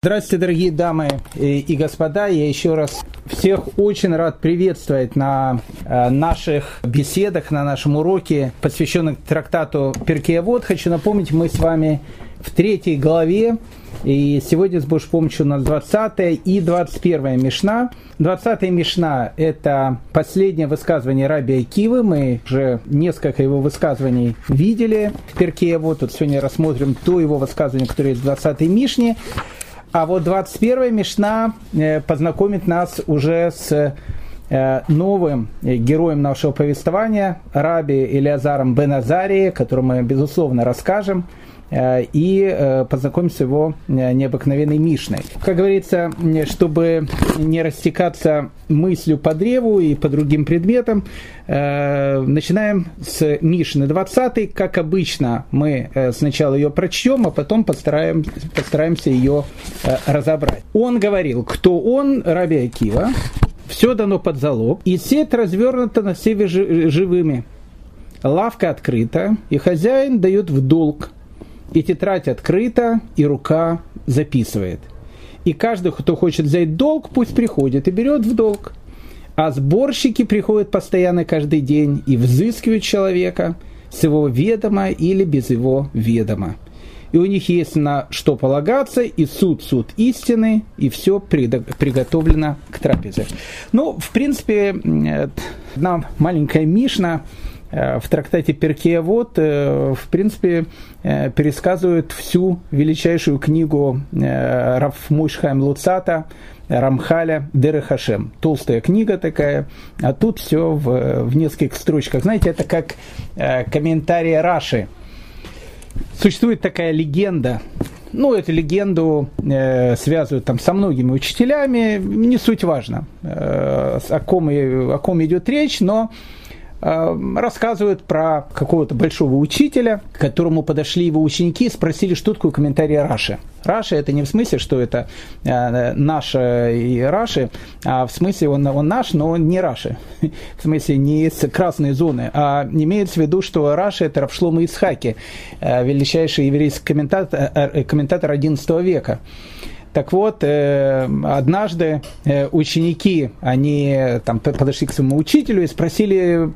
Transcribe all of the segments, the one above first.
Здравствуйте, дорогие дамы и господа. Я еще раз всех очень рад приветствовать на э, наших беседах, на нашем уроке, посвященном трактату Перкеевод. Хочу напомнить, мы с вами в третьей главе, и сегодня с Божьей помощью у нас 20 и 21 Мишна. 20 Мишна – это последнее высказывание Раби Акивы. Мы уже несколько его высказываний видели в Перкеевод. Тут сегодня рассмотрим то его высказывание, которое в 20 Мишне. А вот 21 Мишна э, познакомит нас уже с э, новым э, героем нашего повествования, Раби Илиазаром Беназарии, которому мы, безусловно, расскажем – и э, познакомиться с его э, необыкновенной Мишной. Как говорится, чтобы не растекаться мыслью по древу и по другим предметам, начинаем с Мишны 20. Как обычно, мы сначала ее прочтем, а потом постараемся, постараемся ее разобрать. Он говорил, кто он, Раби Акива, все дано под залог, и сеть развернута на севе живыми. Лавка открыта, и хозяин дает в долг – и тетрадь открыта, и рука записывает. И каждый, кто хочет взять долг, пусть приходит и берет в долг. А сборщики приходят постоянно каждый день и взыскивают человека с его ведома или без его ведома. И у них есть на что полагаться, и суд, суд истины, и все приготовлено к трапезе. Ну, в принципе, одна маленькая Мишна, Э, в трактате Перкеевод, э, в принципе, э, пересказывает всю величайшую книгу Раф Мушхайм Луцата, Рамхаля Дерехашем. Толстая книга такая, а тут все в, в нескольких строчках. Знаете, это как комментарий Раши. Существует такая легенда, ну, эту легенду э, связывают там со многими учителями, не суть важно, э, о, ком, о ком идет речь, но рассказывают про какого-то большого учителя, к которому подошли его ученики и спросили, что такое комментарий Раши. Раши это не в смысле, что это э, наше и Раши, а в смысле он, он наш, но он не Раши. В смысле не из красной зоны, а имеется в виду, что Раши это Равшлома Исхаки, э, величайший еврейский комментатор, э, комментатор XI века. Так вот, э, однажды э, ученики, они там подошли к своему учителю и спросили,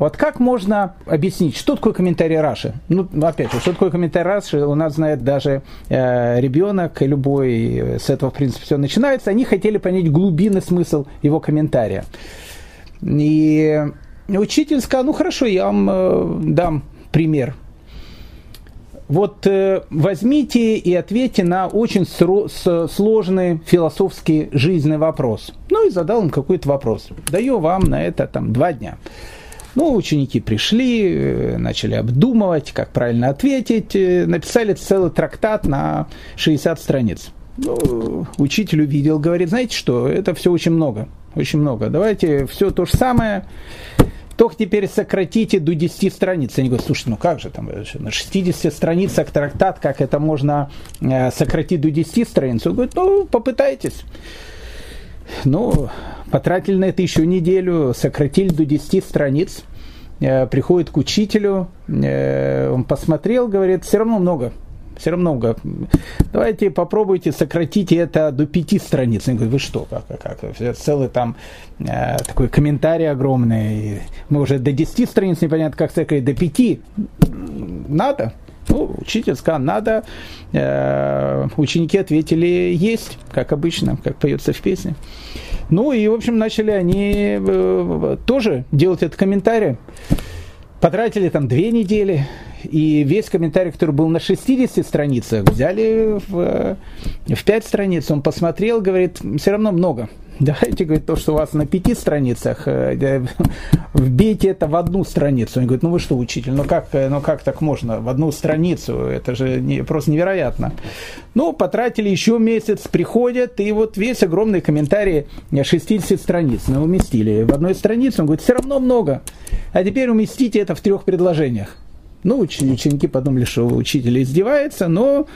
вот как можно объяснить, что такое комментарий Раши? Ну, опять же, что такое комментарий Раши, у нас знает даже э, ребенок, любой, с этого, в принципе, все начинается. Они хотели понять глубинный смысл его комментария. И учитель сказал, ну хорошо, я вам дам пример вот э, возьмите и ответьте на очень сложный философский жизненный вопрос. Ну и задал им какой-то вопрос. Даю вам на это там два дня. Ну, ученики пришли, э, начали обдумывать, как правильно ответить, э, написали целый трактат на 60 страниц. Ну, учитель увидел, говорит, знаете что, это все очень много, очень много. Давайте все то же самое только теперь сократите до 10 страниц. Они говорят, слушай, ну как же там, на 60 страницах трактат, как это можно э, сократить до 10 страниц? Он говорит, ну попытайтесь. Ну, потратили на это еще неделю, сократили до 10 страниц, э, приходит к учителю, э, он посмотрел, говорит, все равно много, все равно много. Давайте попробуйте сократить это до пяти страниц. Я говорю, вы что, как, как, как? целый там э, такой комментарий огромный. Мы уже до десяти страниц непонятно, как сократить, до пяти. Надо. Ну, учитель сказал, надо. Э, ученики ответили, есть, как обычно, как поется в песне. Ну и, в общем, начали они э, тоже делать этот комментарий. Потратили там две недели, и весь комментарий, который был на 60 страницах, взяли в, в 5 страниц. Он посмотрел, говорит, все равно много. Давайте, говорит, то, что у вас на пяти страницах, э, вбейте это в одну страницу. Он говорит, ну вы что, учитель, ну как, э, ну как так можно, в одну страницу, это же не, просто невероятно. Ну, потратили еще месяц, приходят, и вот весь огромный комментарий 60 страниц мы уместили. В одной странице он говорит, все равно много. А теперь уместите это в трех предложениях. Ну, ученики подумали, что учитель издевается, но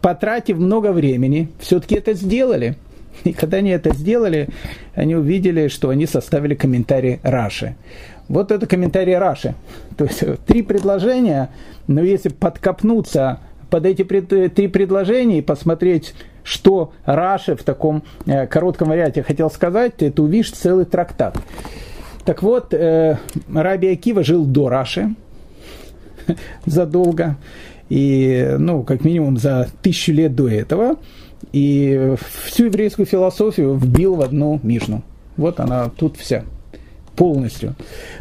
потратив много времени, все-таки это сделали. И когда они это сделали, они увидели, что они составили комментарий Раши. Вот это комментарий Раши. То есть три предложения, но если подкопнуться под эти три предложения и посмотреть, что Раши в таком э, коротком варианте хотел сказать, это увидишь целый трактат. Так вот, э, Раби Акива жил до Раши, задолго, и, ну, как минимум за тысячу лет до этого, и всю еврейскую философию вбил в одну Мишну. Вот она тут вся полностью.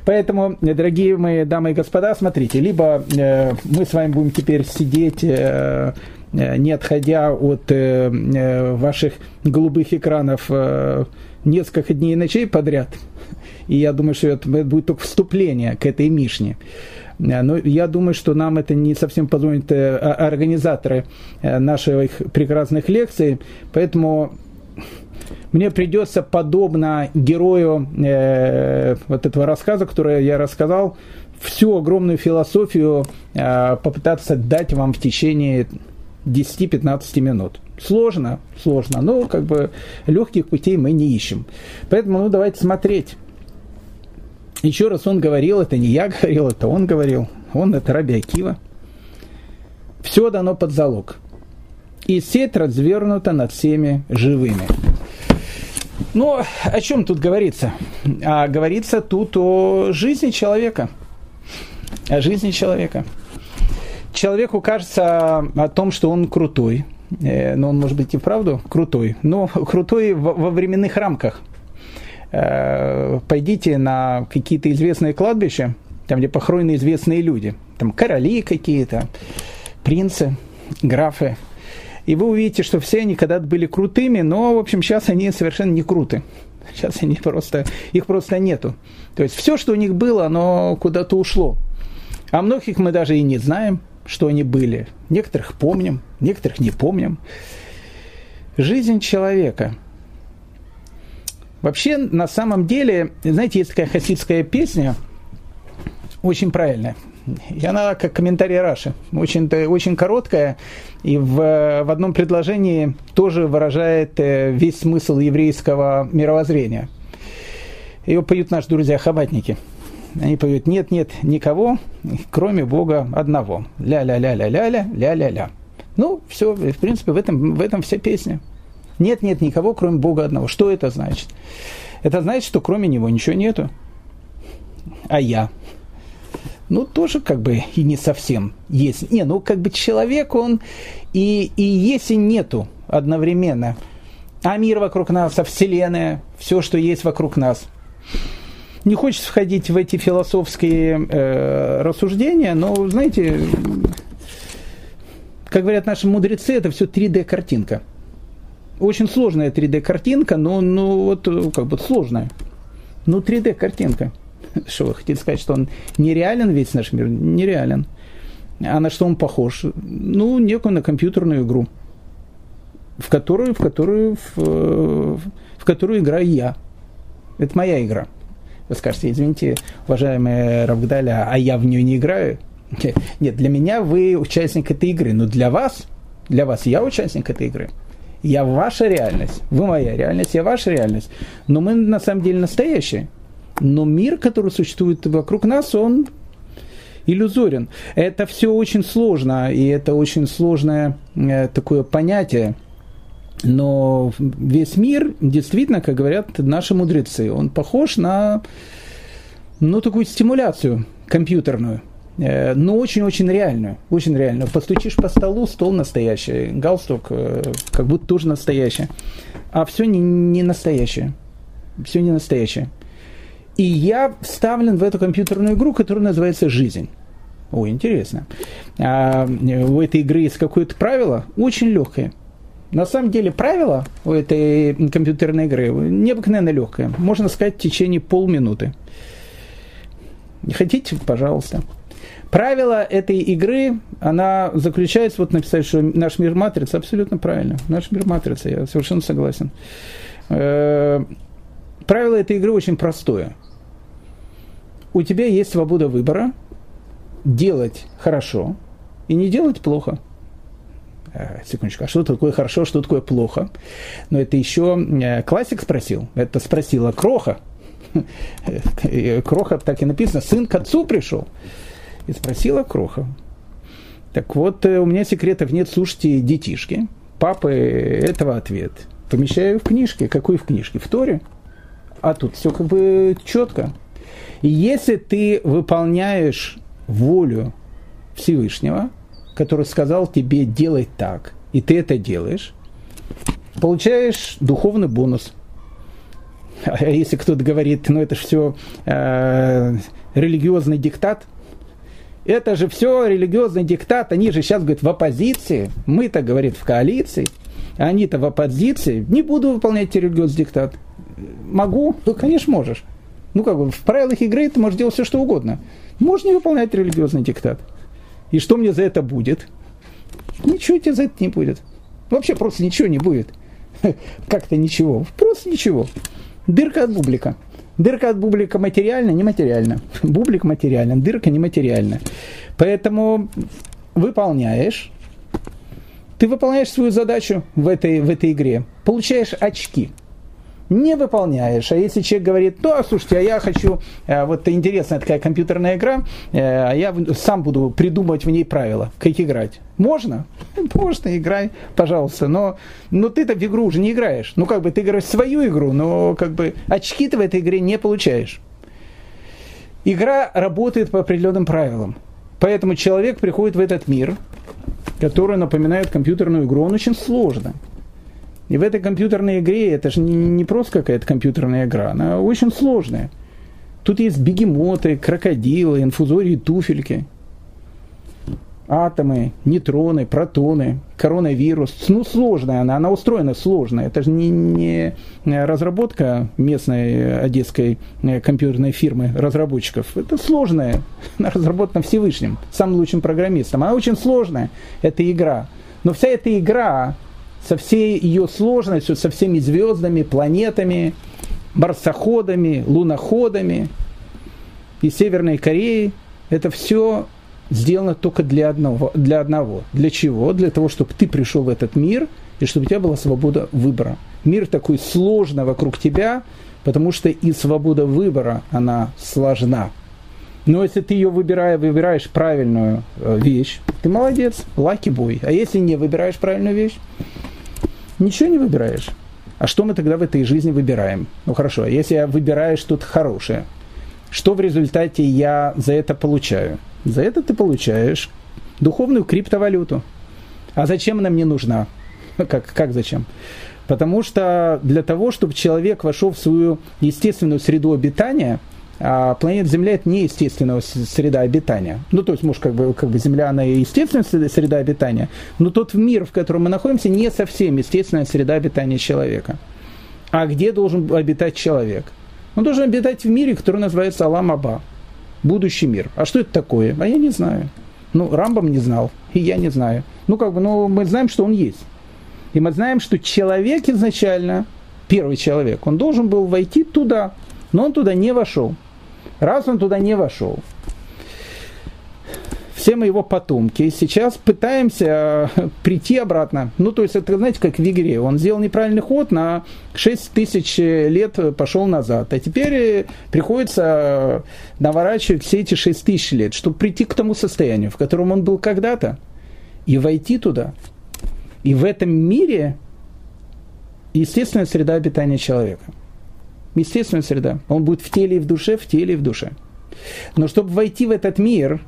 Поэтому, дорогие мои дамы и господа, смотрите, либо э, мы с вами будем теперь сидеть, э, э не отходя от э, э, ваших голубых экранов э, несколько дней и ночей подряд. И я думаю, что это будет только вступление к этой Мишне. Э, но я думаю, что нам это не совсем позволит организаторы наших прекрасных лекций, поэтому мне придется, подобно герою э, вот этого рассказа, который я рассказал, всю огромную философию э, попытаться дать вам в течение 10-15 минут. Сложно, сложно, но как бы легких путей мы не ищем. Поэтому ну, давайте смотреть. Еще раз он говорил, это не я говорил, это он говорил. Он это Раби Акива. Все дано под залог. И сеть развернута над всеми живыми. Ну, о чем тут говорится? А говорится тут о жизни человека. О жизни человека. Человеку кажется о том, что он крутой. Э, но он может быть и вправду крутой. Но крутой во временных рамках. Э, пойдите на какие-то известные кладбища, там, где похоронены известные люди. Там короли какие-то, принцы, графы – и вы увидите, что все они когда-то были крутыми, но, в общем, сейчас они совершенно не круты. Сейчас они просто, их просто нету. То есть все, что у них было, оно куда-то ушло. А многих мы даже и не знаем, что они были. Некоторых помним, некоторых не помним. Жизнь человека. Вообще, на самом деле, знаете, есть такая хасидская песня, очень правильная. И она как комментарий Раши. Очень, очень короткая. И в, в одном предложении тоже выражает э, весь смысл еврейского мировоззрения. Ее поют наши друзья-хабатники. Они поют «нет, нет, никого, кроме Бога одного». Ля-ля-ля-ля-ля-ля, ля-ля-ля. Ну, все, в принципе, в этом, в этом вся песня. Нет, нет никого, кроме Бога одного. Что это значит? Это значит, что кроме него ничего нету. А я – ну, тоже как бы и не совсем есть. Не, ну, как бы человек, он и, и есть, и нету одновременно. А мир вокруг нас, а Вселенная, все, что есть вокруг нас. Не хочется входить в эти философские э, рассуждения, но, знаете, как говорят наши мудрецы, это все 3D-картинка. Очень сложная 3D-картинка, но ну, вот как бы сложная. Ну, 3D-картинка. Что вы хотите сказать, что он нереален весь наш мир? Нереален. А на что он похож? Ну, некую на компьютерную игру, в которую, в которую, в, в которую играю я. Это моя игра. Вы скажете, извините, уважаемая Равгдаля, а я в нее не играю? Нет, для меня вы участник этой игры, но для вас, для вас я участник этой игры. Я ваша реальность, вы моя реальность, я ваша реальность. Но мы на самом деле настоящие но мир, который существует вокруг нас, он иллюзорен. Это все очень сложно, и это очень сложное э, такое понятие. Но весь мир, действительно, как говорят наши мудрецы, он похож на ну, такую стимуляцию компьютерную, но очень-очень реальную, очень реальную. Постучишь по столу, стол настоящий, галстук э, как будто тоже настоящий, а все не, не настоящее, все не настоящее. И я вставлен в эту компьютерную игру, которая называется «Жизнь». О, интересно. А у этой игры есть какое-то правило? Очень легкое. На самом деле правило у этой компьютерной игры необыкновенно легкое. Можно сказать в течение полминуты. Не хотите? Пожалуйста. Правило этой игры, она заключается, вот написать, что наш мир матрица, абсолютно правильно. Наш мир матрица, я совершенно согласен. Э, правило этой игры очень простое – у тебя есть свобода выбора делать хорошо и не делать плохо. Э, секундочку, а что такое хорошо, что такое плохо? Но это еще э, классик спросил. Это спросила Кроха. Кроха, так и написано, сын к отцу пришел. И спросила Кроха. Так вот, э, у меня секретов нет, слушайте, детишки. папы этого ответ. Помещаю в книжке. Какой в книжке? В Торе. А тут все как бы четко. И если ты выполняешь волю Всевышнего, который сказал тебе делать так, и ты это делаешь, получаешь духовный бонус. А если кто-то говорит, ну это же все э, религиозный диктат, это же все религиозный диктат, они же сейчас, говорят, в оппозиции, мы-то, говорит, в коалиции, они-то в оппозиции, не буду выполнять религиозный диктат. Могу? Ну, конечно, можешь. Ну, как бы, в правилах игры ты можешь делать все, что угодно. Можно не выполнять религиозный диктат. И что мне за это будет? Ничего тебе за это не будет. Вообще просто ничего не будет. Как-то ничего. Просто ничего. Дырка от бублика. Дырка от бублика материальна, нематериальна. Бублик материален, дырка нематериальна. Поэтому выполняешь, ты выполняешь свою задачу в этой, в этой игре, получаешь очки – не выполняешь. А если человек говорит, а слушайте, а я хочу, э, вот интересная такая компьютерная игра, э, а я сам буду придумывать в ней правила, как играть. Можно? Можно, играй, пожалуйста. Но, но ты-то в игру уже не играешь. Ну, как бы ты играешь свою игру, но как бы очки ты в этой игре не получаешь. Игра работает по определенным правилам. Поэтому человек приходит в этот мир, который напоминает компьютерную игру, он очень сложный. И в этой компьютерной игре, это же не, не просто какая-то компьютерная игра, она очень сложная. Тут есть бегемоты, крокодилы, инфузории, туфельки, атомы, нейтроны, протоны, коронавирус. Ну, сложная она, она устроена сложно. Это же не, не разработка местной одесской э, компьютерной фирмы разработчиков. Это сложная. Она разработана Всевышним, самым лучшим программистом. Она очень сложная, это игра. Но вся эта игра, со всей ее сложностью, со всеми звездами, планетами, марсоходами, луноходами и Северной Кореей. Это все сделано только для одного, для одного. Для чего? Для того, чтобы ты пришел в этот мир и чтобы у тебя была свобода выбора. Мир такой сложный вокруг тебя, потому что и свобода выбора, она сложна. Но если ты ее выбираешь, выбираешь правильную э, вещь, ты молодец, лаки бой. А если не выбираешь правильную вещь, Ничего не выбираешь. А что мы тогда в этой жизни выбираем? Ну хорошо, а если я выбираю что-то хорошее, что в результате я за это получаю? За это ты получаешь духовную криптовалюту. А зачем она мне нужна? Как, как зачем? Потому что для того, чтобы человек вошел в свою естественную среду обитания – а планета Земля это не естественная среда обитания. Ну, то есть, может, как бы, как бы Земля, она и естественная среда обитания, но тот мир, в котором мы находимся, не совсем естественная среда обитания человека. А где должен обитать человек? Он должен обитать в мире, который называется Алам Аба, будущий мир. А что это такое? А я не знаю. Ну, Рамбам не знал, и я не знаю. Ну, как бы, ну, мы знаем, что он есть. И мы знаем, что человек изначально, первый человек, он должен был войти туда, но он туда не вошел. Раз он туда не вошел, все мы его потомки, сейчас пытаемся э, прийти обратно. Ну, то есть, это, знаете, как в игре. Он сделал неправильный ход, на 6 тысяч лет пошел назад. А теперь э, приходится наворачивать все эти 6 тысяч лет, чтобы прийти к тому состоянию, в котором он был когда-то, и войти туда. И в этом мире естественная среда обитания человека – естественная среда. Он будет в теле и в душе, в теле и в душе. Но чтобы войти в этот мир,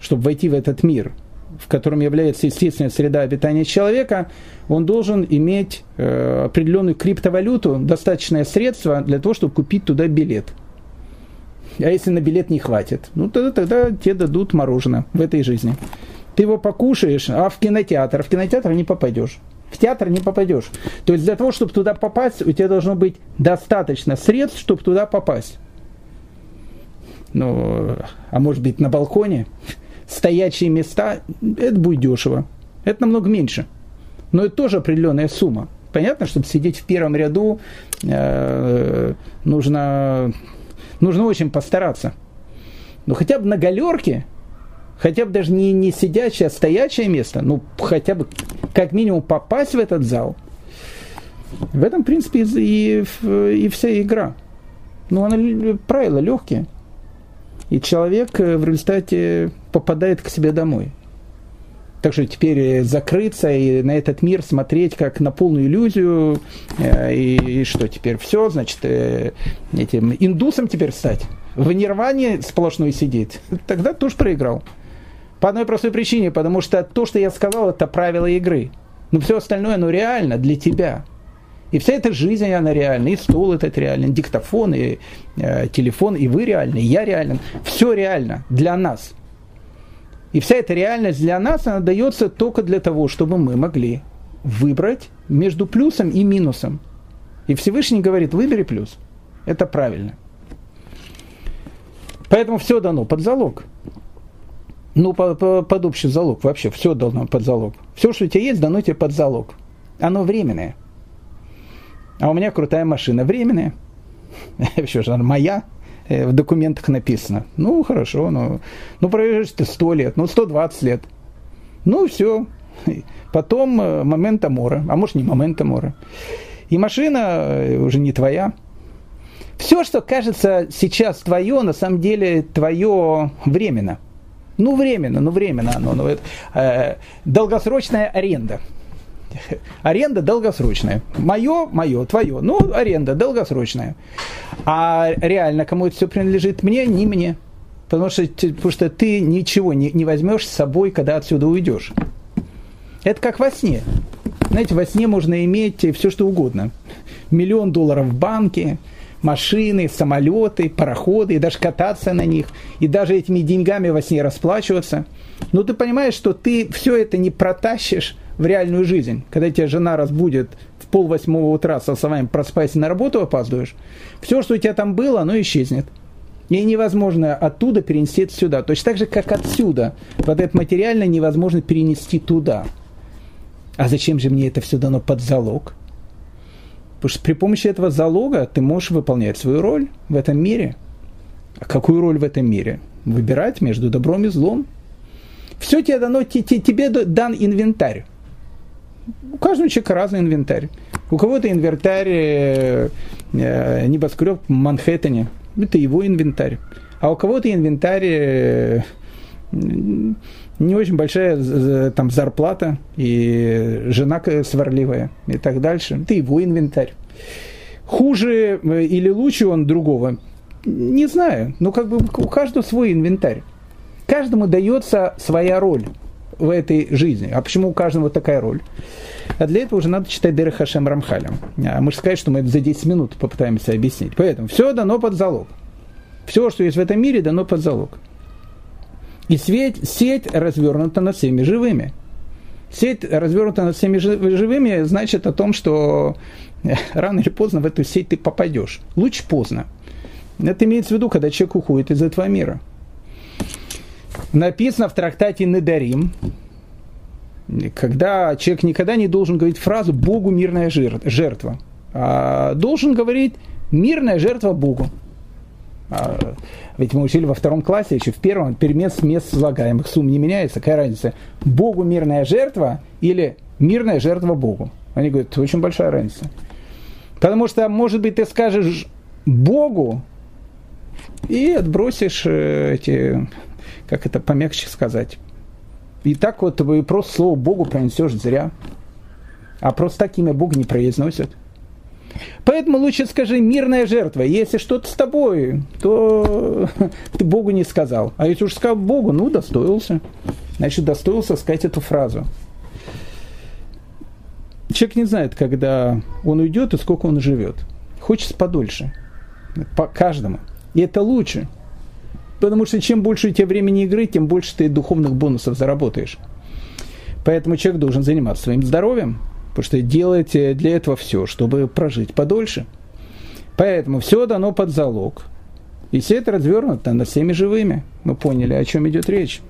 чтобы войти в этот мир, в котором является естественная среда обитания человека, он должен иметь э, определенную криптовалюту, достаточное средство для того, чтобы купить туда билет. А если на билет не хватит, ну тогда, тогда тебе дадут мороженое в этой жизни. Ты его покушаешь, а в кинотеатр, в кинотеатр не попадешь в театр не попадешь. То есть для того, чтобы туда попасть, у тебя должно быть достаточно средств, чтобы туда попасть. Ну, а может быть на балконе, стоячие места, это будет дешево. Это намного меньше. Но это тоже определенная сумма. Понятно, чтобы сидеть в первом ряду, э, нужно, нужно очень постараться. Но хотя бы на галерке хотя бы даже не, не сидячее, а стоячее место, ну, хотя бы как минимум попасть в этот зал, в этом, в принципе, и, и, вся игра. Ну, она, правила легкие. И человек э, в результате попадает к себе домой. Так что теперь закрыться и на этот мир смотреть как на полную иллюзию, э, и, и что теперь все, значит, э, этим индусом теперь стать, в нирване сплошной сидеть, тогда тоже проиграл. По одной простой причине, потому что то, что я сказал, это правила игры. Но все остальное, оно реально для тебя. И вся эта жизнь, она реальна, и стол этот реален, диктофон, и э, телефон, и вы реальны, и я реален. Все реально для нас – и вся эта реальность для нас, она дается только для того, чтобы мы могли выбрать между плюсом и минусом. И Всевышний говорит, выбери плюс. Это правильно. Поэтому все дано под залог. Ну, под, под общий залог вообще. Все дано под залог. Все, что у тебя есть, дано тебе под залог. Оно временное. А у меня крутая машина. Временная. Вообще же моя. Э, в документах написано. Ну, хорошо, ну, ну проезжаешь ты 100 лет, ну, 120 лет. Ну, все. Потом э, момента мора, а может не момента мора. И машина э, уже не твоя. Все, что кажется сейчас твое, на самом деле твое временно. Ну, временно, ну, временно оно. Ну, это, э, долгосрочная аренда. Аренда долгосрочная. Мое, мое, твое. Ну, аренда долгосрочная. А реально кому это все принадлежит? Мне, не мне. Потому что, потому что ты ничего не, не возьмешь с собой, когда отсюда уйдешь. Это как во сне. Знаете, во сне можно иметь все, что угодно. Миллион долларов в банке, машины, самолеты, пароходы, и даже кататься на них, и даже этими деньгами во сне расплачиваться. Но ты понимаешь, что ты все это не протащишь в реальную жизнь. Когда тебя жена разбудит в пол восьмого утра со словами «проспайся на работу, опаздываешь», все, что у тебя там было, оно исчезнет. И невозможно оттуда перенести это сюда. Точно так же, как отсюда. Вот это материально невозможно перенести туда. А зачем же мне это все дано под залог? Потому что при помощи этого залога ты можешь выполнять свою роль в этом мире. А какую роль в этом мире? Выбирать между добром и злом. Все тебе дано, тебе дан инвентарь. У каждого человека разный инвентарь. У кого-то инвентарь э, э, небоскреб в Манхэттене. Это его инвентарь. А у кого-то инвентарь э, не очень большая там зарплата и жена сварливая и так дальше. Это его инвентарь. Хуже э, или лучше он другого, не знаю. Но как бы у каждого свой инвентарь. Каждому дается своя роль в этой жизни. А почему у каждого такая роль? А для этого уже надо читать Дерech Хашем Рамхаля. А мы же сказать, что мы это за 10 минут попытаемся объяснить. Поэтому все дано под залог. Все, что есть в этом мире, дано под залог. И сеть, сеть развернута над всеми живыми. Сеть развернута над всеми живыми значит о том, что рано или поздно в эту сеть ты попадешь. Лучше поздно. Это имеется в виду, когда человек уходит из этого мира. Написано в трактате Недарим, когда человек никогда не должен говорить фразу «Богу мирная жертва», а должен говорить «мирная жертва Богу». А, ведь мы учили во втором классе, еще в первом, перемес мест слагаемых, сумм не меняется, какая разница? Богу мирная жертва или мирная жертва Богу? Они говорят, очень большая разница. Потому что, может быть, ты скажешь Богу и отбросишь э, эти, как это помягче сказать, и так вот вы просто слово Богу пронесешь зря. А просто так имя Бога не произносят. Поэтому лучше скажи мирная жертва. Если что-то с тобой, то ты Богу не сказал. А если уж сказал Богу, ну, достоился. Значит, достоился сказать эту фразу. Человек не знает, когда он уйдет и сколько он живет. Хочется подольше. По каждому. И это лучше. Потому что чем больше у тебя времени игры, тем больше ты духовных бонусов заработаешь. Поэтому человек должен заниматься своим здоровьем, потому что делать для этого все, чтобы прожить подольше. Поэтому все дано под залог. И все это развернуто над всеми живыми. Мы поняли, о чем идет речь.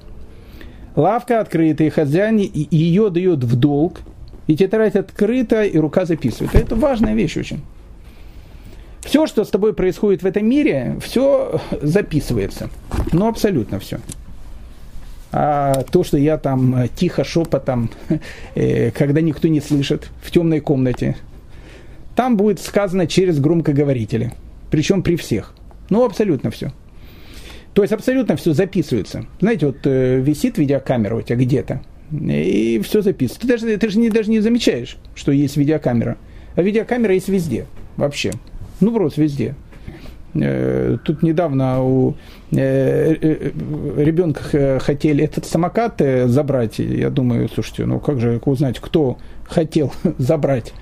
Лавка открыта, и хозяин ее дает в долг, и тетрадь открыта, и рука записывает. Это важная вещь очень. Все, что с тобой происходит в этом мире, все записывается. Ну, абсолютно все. А то, что я там э, тихо, шепотом, э, когда никто не слышит, в темной комнате, там будет сказано через громкоговорители. Причем при всех. Ну, абсолютно все. То есть абсолютно все записывается. Знаете, вот э, висит видеокамера у тебя где-то, И все записывается. Ты даже, ты же не, даже не замечаешь, что есть видеокамера. А видеокамера есть везде, вообще. Ну, просто везде. Э, тут недавно у э, э, ребенка хотели этот самокат забрать. Я думаю, слушайте, ну как же узнать, кто хотел забрать?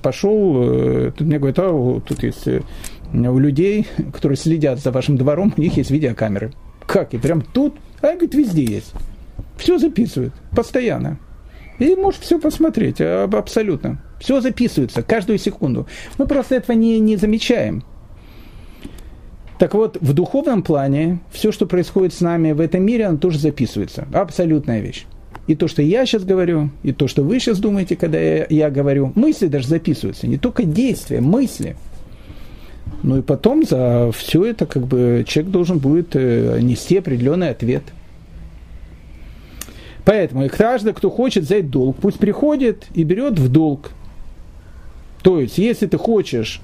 Пошел, тут мне говорят, а тут есть у людей, которые следят за вашим двором, у них есть видеокамеры. Как? И прям тут? А говорит, везде есть. Все записывают, постоянно. И можешь все посмотреть, абсолютно. Все записывается, каждую секунду. Мы просто этого не, не замечаем. Так вот, в духовном плане все, что происходит с нами в этом мире, оно тоже записывается. Абсолютная вещь. И то, что я сейчас говорю, и то, что вы сейчас думаете, когда я, я говорю, мысли даже записываются, не только действия, мысли. Ну и потом за все это как бы человек должен будет э, нести определенный ответ. Поэтому и каждый, кто хочет взять долг, пусть приходит и берет в долг. То есть, если ты хочешь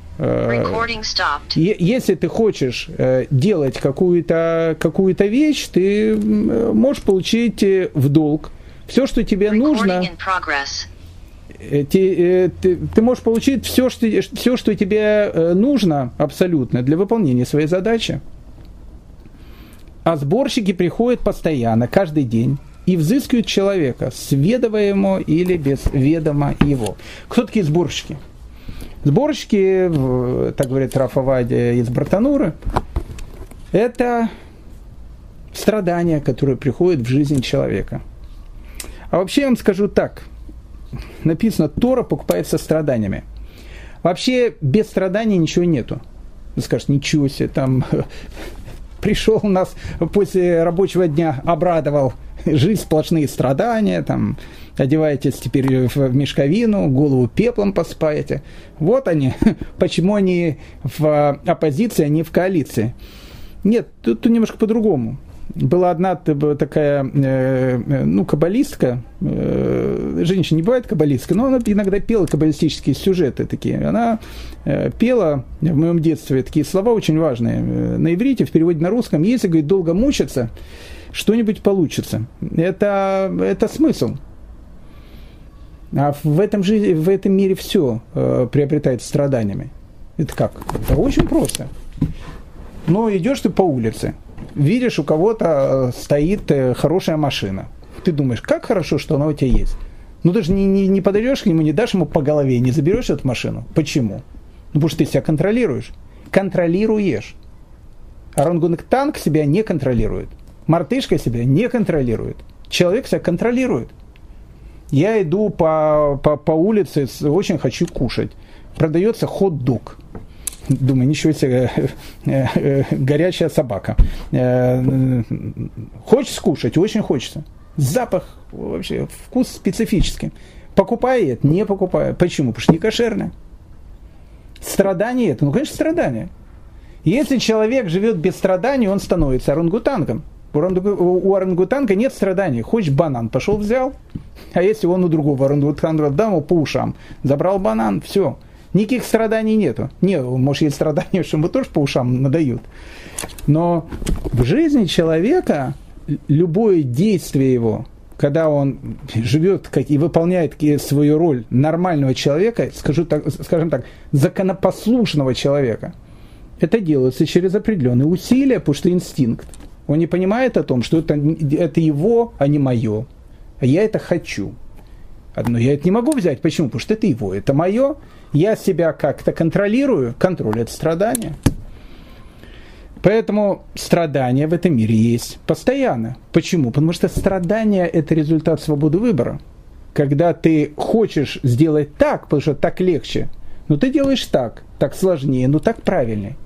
если ты хочешь э, делать какую-то какую вещь, ты можешь получить э, в долг все, что тебе нужно. Ты, ты, ты можешь получить все что, все, что тебе нужно абсолютно для выполнения своей задачи. А сборщики приходят постоянно, каждый день, и взыскивают человека с ведомо ему или без ведома его. Кто такие сборщики? Сборщики, так говорит Рафавади из Братануры, это страдания, которые приходят в жизнь человека. А вообще я вам скажу так. Написано, Тора покупается страданиями. Вообще без страданий ничего нету. Вы скажете, ничего себе, там пришел нас после рабочего дня, обрадовал, жизнь сплошные страдания, там, одеваетесь теперь в мешковину, голову пеплом поспаете. Вот они, почему они в оппозиции, а не в коалиции. Нет, тут, тут немножко по-другому. Была одна такая, э, э, ну, каббалистка, э, женщина не бывает каббалистка, но она иногда пела каббалистические сюжеты такие. Она пела в моем детстве такие слова очень важные. На иврите, в переводе на русском, если, говорит, долго мучиться, что-нибудь получится. Это, это смысл. А в этом, жизни, в этом мире все э, приобретает страданиями. Это как? Это очень просто. Но идешь ты по улице, видишь, у кого-то э, стоит э, хорошая машина. Ты думаешь, как хорошо, что она у тебя есть. Ну, ты же не, не, не подойдешь к нему, не дашь ему по голове, не заберешь эту машину. Почему? Ну, потому что ты себя контролируешь. Контролируешь. Орангутанг себя не контролирует. Мартышка себя не контролирует. Человек себя контролирует. Я иду по, по, по улице, очень хочу кушать. Продается хот-дог. Думаю, ничего себе, э, э, горячая собака. Э, хочешь скушать? Очень хочется. Запах, вообще, вкус специфический. Покупает? Не покупаю. Почему? Потому что не кошерное. Страдание это? Ну, конечно, страдание. Если человек живет без страданий, он становится орангутангом. У орангутанга нет страданий. Хочешь банан, пошел взял. А если он у другого орангутанга дал ему по ушам, забрал банан, все. Никаких страданий нету. Нет, может, есть страдания, что ему тоже по ушам надают. Но в жизни человека любое действие его, когда он живет как, и выполняет свою роль нормального человека, скажу так, скажем так, законопослушного человека, это делается через определенные усилия, потому что инстинкт. Он не понимает о том, что это, это его, а не мое. А я это хочу. Но я это не могу взять. Почему? Потому что это его, это мое. Я себя как-то контролирую. Контроль – это страдание. Поэтому страдания в этом мире есть постоянно. Почему? Потому что страдания – это результат свободы выбора. Когда ты хочешь сделать так, потому что так легче, но ты делаешь так, так сложнее, но так правильнее.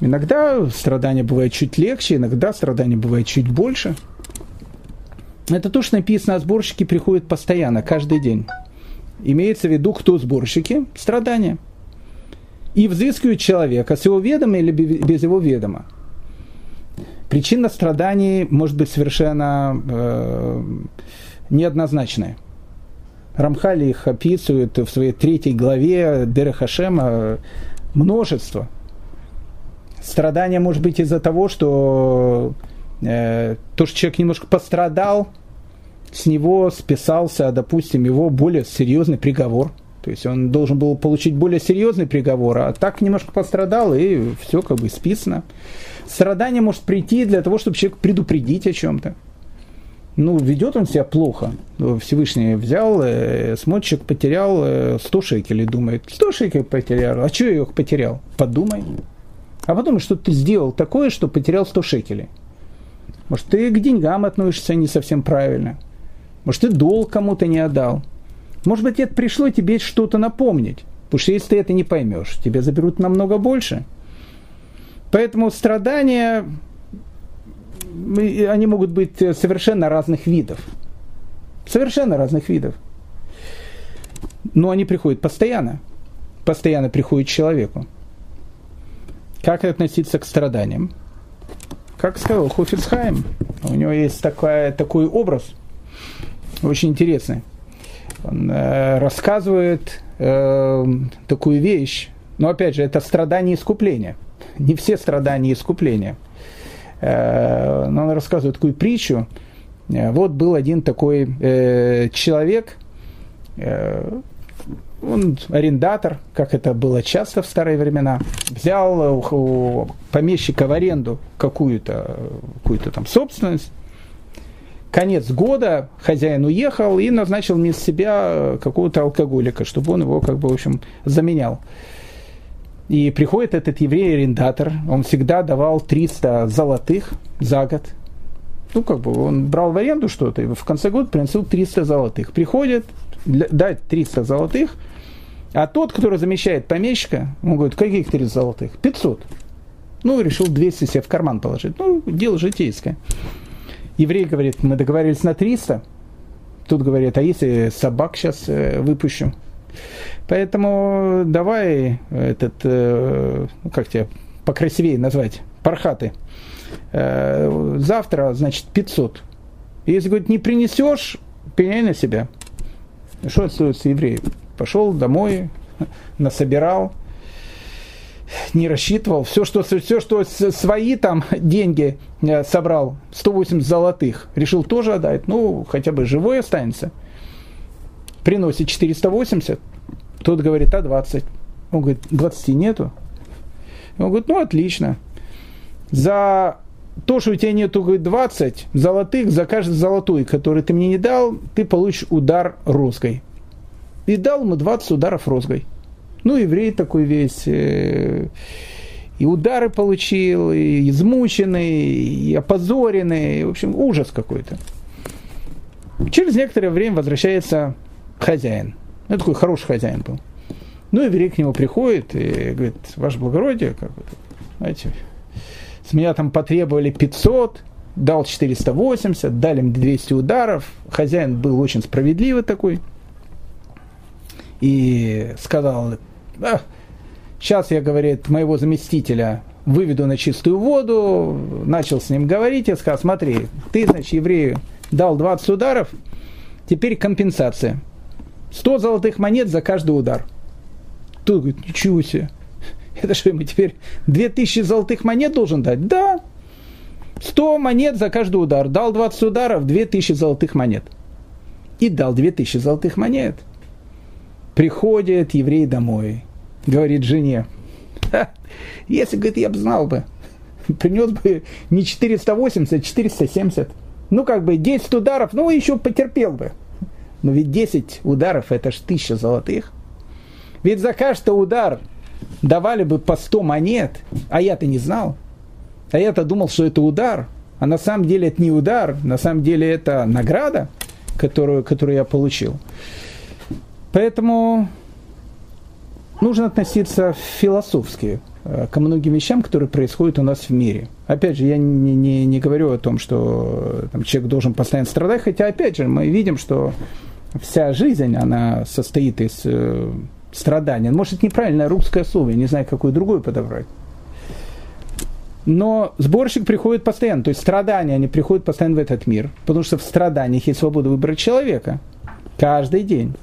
Иногда страдания бывают чуть легче, иногда страдания бывают чуть больше. Это то, что написано, а сборщики приходят постоянно, каждый день. Имеется в виду, кто сборщики? Страдания. И взыскивают человека с его ведома или без его ведома. Причина страданий может быть совершенно э, неоднозначная. Рамхали их описывают в своей третьей главе Дерехашема множество – Страдание может быть из-за того, что э, то, что человек немножко пострадал, с него списался, допустим, его более серьезный приговор. То есть он должен был получить более серьезный приговор, а так немножко пострадал, и все как бы списано. Страдание может прийти для того, чтобы человек предупредить о чем-то. Ну, ведет он себя плохо. Всевышний взял, э, человек потерял э, 100 шекелей, думает, 100 шекелей потерял, а что я их потерял? Подумай. А подумай, что ты сделал такое, что потерял 100 шекелей. Может, ты к деньгам относишься не совсем правильно. Может, ты долг кому-то не отдал. Может быть, это пришло тебе что-то напомнить. Потому что если ты это не поймешь, тебе заберут намного больше. Поэтому страдания, они могут быть совершенно разных видов. Совершенно разных видов. Но они приходят постоянно. Постоянно приходят человеку. Как относиться к страданиям? Как сказал Хофицхайм, у него есть такая, такой образ, очень интересный. Он э, рассказывает э, такую вещь, но опять же, это страдание и искупление. Не все страдания искупления. Э, но он рассказывает такую притчу. Э, вот был один такой э, человек, э, он арендатор, как это было часто в старые времена, взял у помещика в аренду какую-то какую там собственность, конец года хозяин уехал и назначил вместо себя какого-то алкоголика, чтобы он его, как бы, в общем, заменял. И приходит этот еврей-арендатор, он всегда давал 300 золотых за год. Ну, как бы он брал в аренду что-то, и в конце года приносил 300 золотых. Приходит, дать 300 золотых, а тот, который замещает помещика, он говорит, каких 300 золотых? 500. Ну, решил 200 себе в карман положить. Ну, дело житейское. Еврей говорит, мы договорились на 300. Тут говорят, а если собак сейчас э, выпущу? Поэтому давай этот, э, ну как тебя покрасивее назвать, пархаты. Э, завтра, значит, 500. Если, говорит, не принесешь, пеняй на себя. Что остается еврею? Пошел домой, насобирал, не рассчитывал. Все, что, все, что свои там деньги э, собрал, 180 золотых, решил тоже отдать. Ну, хотя бы живой останется. Приносит 480. Тот говорит, а 20. Он говорит, 20 нету. Он говорит, ну, отлично. За то, что у тебя нету, говорит, 20 золотых, за каждый золотой, который ты мне не дал, ты получишь удар розгой. И дал ему 20 ударов розгой. Ну, еврей такой весь, э, и удары получил, и измученный, и опозоренный, в общем, ужас какой-то. Через некоторое время возвращается хозяин. Ну, такой хороший хозяин был. Ну, еврей к нему приходит и говорит, ваше благородие, как бы, знаете, с меня там потребовали 500, дал 480, дали мне 200 ударов. Хозяин был очень справедливый такой. И сказал, а, сейчас я, говорит, моего заместителя выведу на чистую воду, начал с ним говорить, и сказал, смотри, ты, значит, еврею дал 20 ударов, теперь компенсация. 100 золотых монет за каждый удар. Тут говорит, ничего себе. Это что, ему теперь 2000 золотых монет должен дать? Да. 100 монет за каждый удар. Дал 20 ударов, 2000 золотых монет. И дал 2000 золотых монет. Приходит еврей домой, говорит жене, если, говорит, я бы знал бы, принес бы не 480, а 470. Ну, как бы 10 ударов, ну, еще потерпел бы. Но ведь 10 ударов это ж 1000 золотых. Ведь за каждый удар давали бы по 100 монет, а я-то не знал. А я-то думал, что это удар. А на самом деле это не удар, на самом деле это награда, которую, которую я получил. Поэтому нужно относиться философски э, ко многим вещам, которые происходят у нас в мире. Опять же, я не, не, не говорю о том, что там, человек должен постоянно страдать, хотя, опять же, мы видим, что вся жизнь, она состоит из страданий. Может, это неправильное русское слово, я не знаю, какое другое подобрать. Но сборщик приходит постоянно, то есть страдания, они приходят постоянно в этот мир, потому что в страданиях есть свобода выбора человека. Каждый день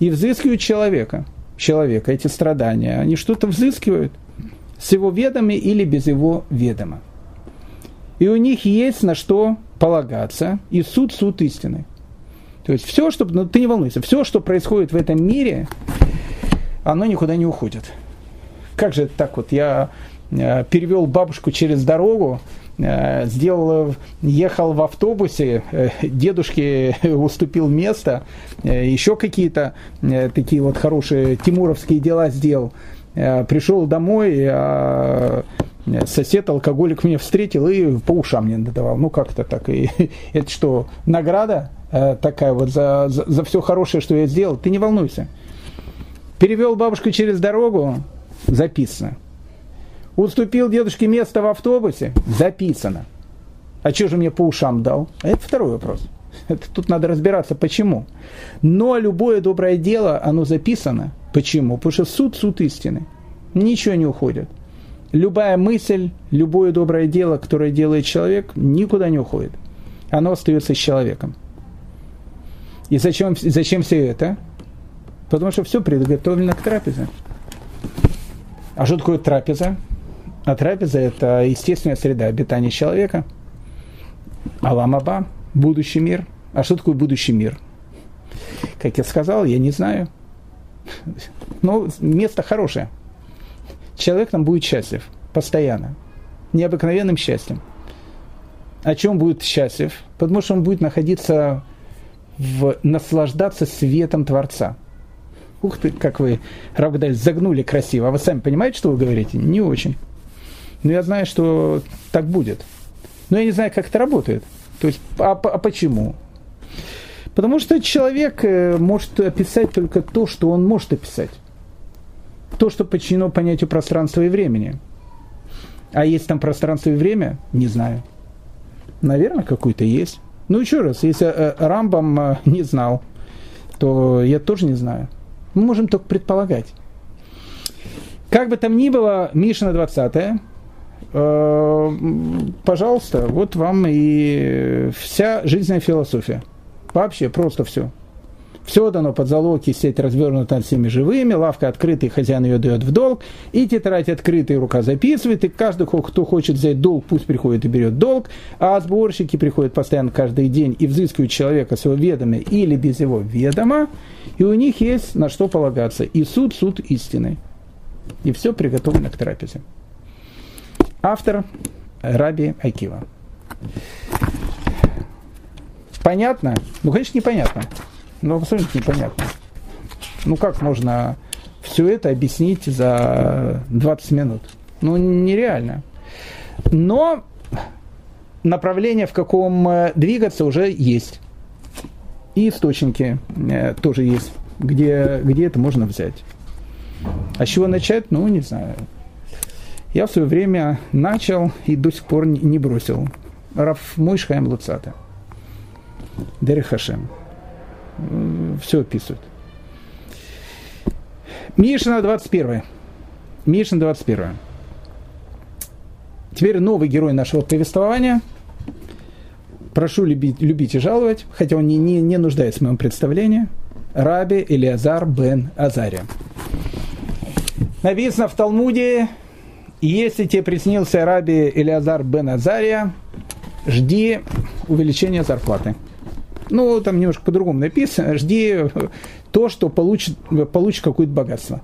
и взыскивают человека. Человека, эти страдания, они что-то взыскивают с его ведома или без его ведома. и у них есть на что полагаться, и суд – суд истины. То есть все, что, ну, ты не волнуйся, все, что происходит в этом мире, оно никуда не уходит. Как же это так вот? Я э, перевел бабушку через дорогу, э, сделал, ехал в автобусе, э, дедушке уступил место, еще какие-то такие вот хорошие тимуровские дела сделал. Пришел домой, а сосед алкоголик меня встретил и по ушам мне надавал. Ну как-то так. И это что, награда такая вот за, за, за все хорошее, что я сделал? Ты не волнуйся. Перевел бабушку через дорогу, записано. Уступил дедушке место в автобусе, записано. А что же мне по ушам дал? А это второй вопрос. Это, тут надо разбираться, почему. Но любое доброе дело, оно записано. Почему? Потому что суд, суд истины. Ничего не уходит любая мысль, любое доброе дело, которое делает человек, никуда не уходит. Оно остается с человеком. И зачем, зачем все это? Потому что все приготовлено к трапезе. А что такое трапеза? А трапеза – это естественная среда обитания человека. Аламаба, будущий мир. А что такое будущий мир? Как я сказал, я не знаю. Но место хорошее – человек там будет счастлив постоянно, необыкновенным счастьем. О чем будет счастлив? Потому что он будет находиться в, наслаждаться светом Творца. Ух ты, как вы, Равгадаль, загнули красиво. А вы сами понимаете, что вы говорите? Не очень. Но я знаю, что так будет. Но я не знаю, как это работает. То есть, а, а почему? Потому что человек э, может описать только то, что он может описать то, что подчинено понятию пространства и времени. А есть там пространство и время? Не знаю. Наверное, какой-то есть. Ну, еще раз, если э, Рамбам э, не знал, то я тоже не знаю. Мы можем только предполагать. Как бы там ни было, Мишина 20 э, пожалуйста, вот вам и вся жизненная философия. Вообще, просто все. Все дано под залог, и сеть развернута над всеми живыми, лавка открытая, хозяин ее дает в долг, и тетрадь открытая, рука записывает, и каждый, кто хочет взять долг, пусть приходит и берет долг, а сборщики приходят постоянно каждый день и взыскивают человека с его ведома или без его ведома, и у них есть на что полагаться. И суд, суд истины. И все приготовлено к трапезе. Автор Раби Акива. Понятно? Ну, конечно, непонятно. Ну, абсолютно непонятно. Ну, как можно все это объяснить за 20 минут? Ну, нереально. Но направление, в каком э, двигаться, уже есть. И источники э, тоже есть, где, где это можно взять. А с чего начать? Ну, не знаю. Я в свое время начал и до сих пор не бросил. Раф Мойшхайм Луцата. Дери Хашем все описывает. Мишина 21. Мишина 21. Теперь новый герой нашего повествования. Прошу любить, любить и жаловать, хотя он не, не, не нуждается в моем представлении. Раби Элиазар бен Азария. Написано в Талмуде, если тебе приснился Раби Элиазар бен Азария, жди увеличения зарплаты. Ну, там немножко по-другому написано. Жди то, что получит, получит какое-то богатство.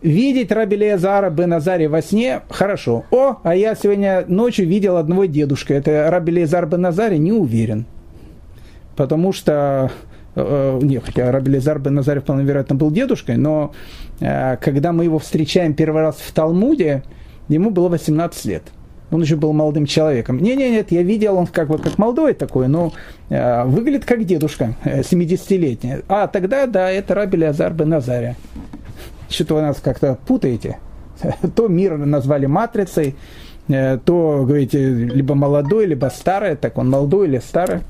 Видеть Раби Леазара бен Азари во сне – хорошо. О, а я сегодня ночью видел одного дедушка. Это Раби Леазар бен Азари? Не уверен. Потому что э, нет, хотя Раби Лезар бен Назарев, вполне вероятно, был дедушкой, но э, когда мы его встречаем первый раз в Талмуде, ему было 18 лет – он еще был молодым человеком. Не-не-нет, я видел, он как бы как молодой такой, но э, выглядит как дедушка, э, 70-летний. А тогда, да, это Раби Азар бен Назария. Что-то вы нас как-то путаете. То мир назвали матрицей, э, то, говорите, либо молодой, либо старый, так он молодой или старый.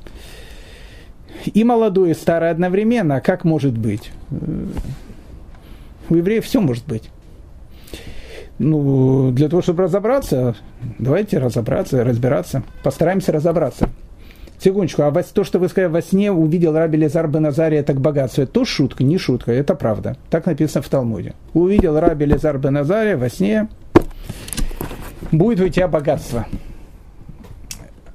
И молодой, и старый одновременно, а как может быть? Э, у евреев все может быть ну, для того, чтобы разобраться, давайте разобраться, разбираться. Постараемся разобраться. Секундочку, а то, что вы сказали, во сне увидел Раби Лезар бен Азария так богатство, это шутка, не шутка, это правда. Так написано в Талмуде. Увидел Раби Лезар бен Азария во сне, будет у тебя богатство.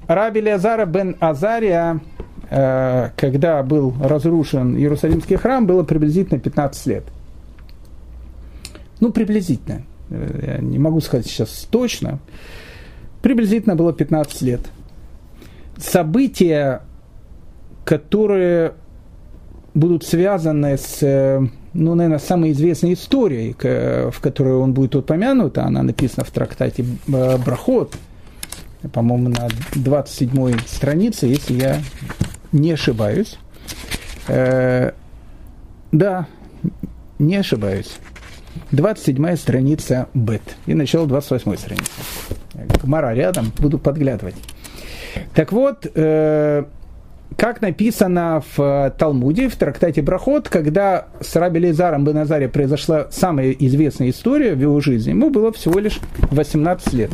Раби Леазара бен Азария, э, когда был разрушен Иерусалимский храм, было приблизительно 15 лет. Ну, приблизительно. Э, я не могу сказать сейчас точно. Приблизительно было 15 лет. События, которые будут связаны с, э, ну, наверное, самой известной историей, в которой он будет упомянут, она написана в трактате Брахот – по-моему, на 27 странице, если я не ошибаюсь. Э, да, не ошибаюсь. 27 страница Бет и начало 28 страницы. Гмара рядом, буду подглядывать. Так вот, э, как написано в Талмуде, в трактате Брахот, когда с Раби Лизаром Беназаре произошла самая известная история в его жизни, ему было всего лишь 18 лет.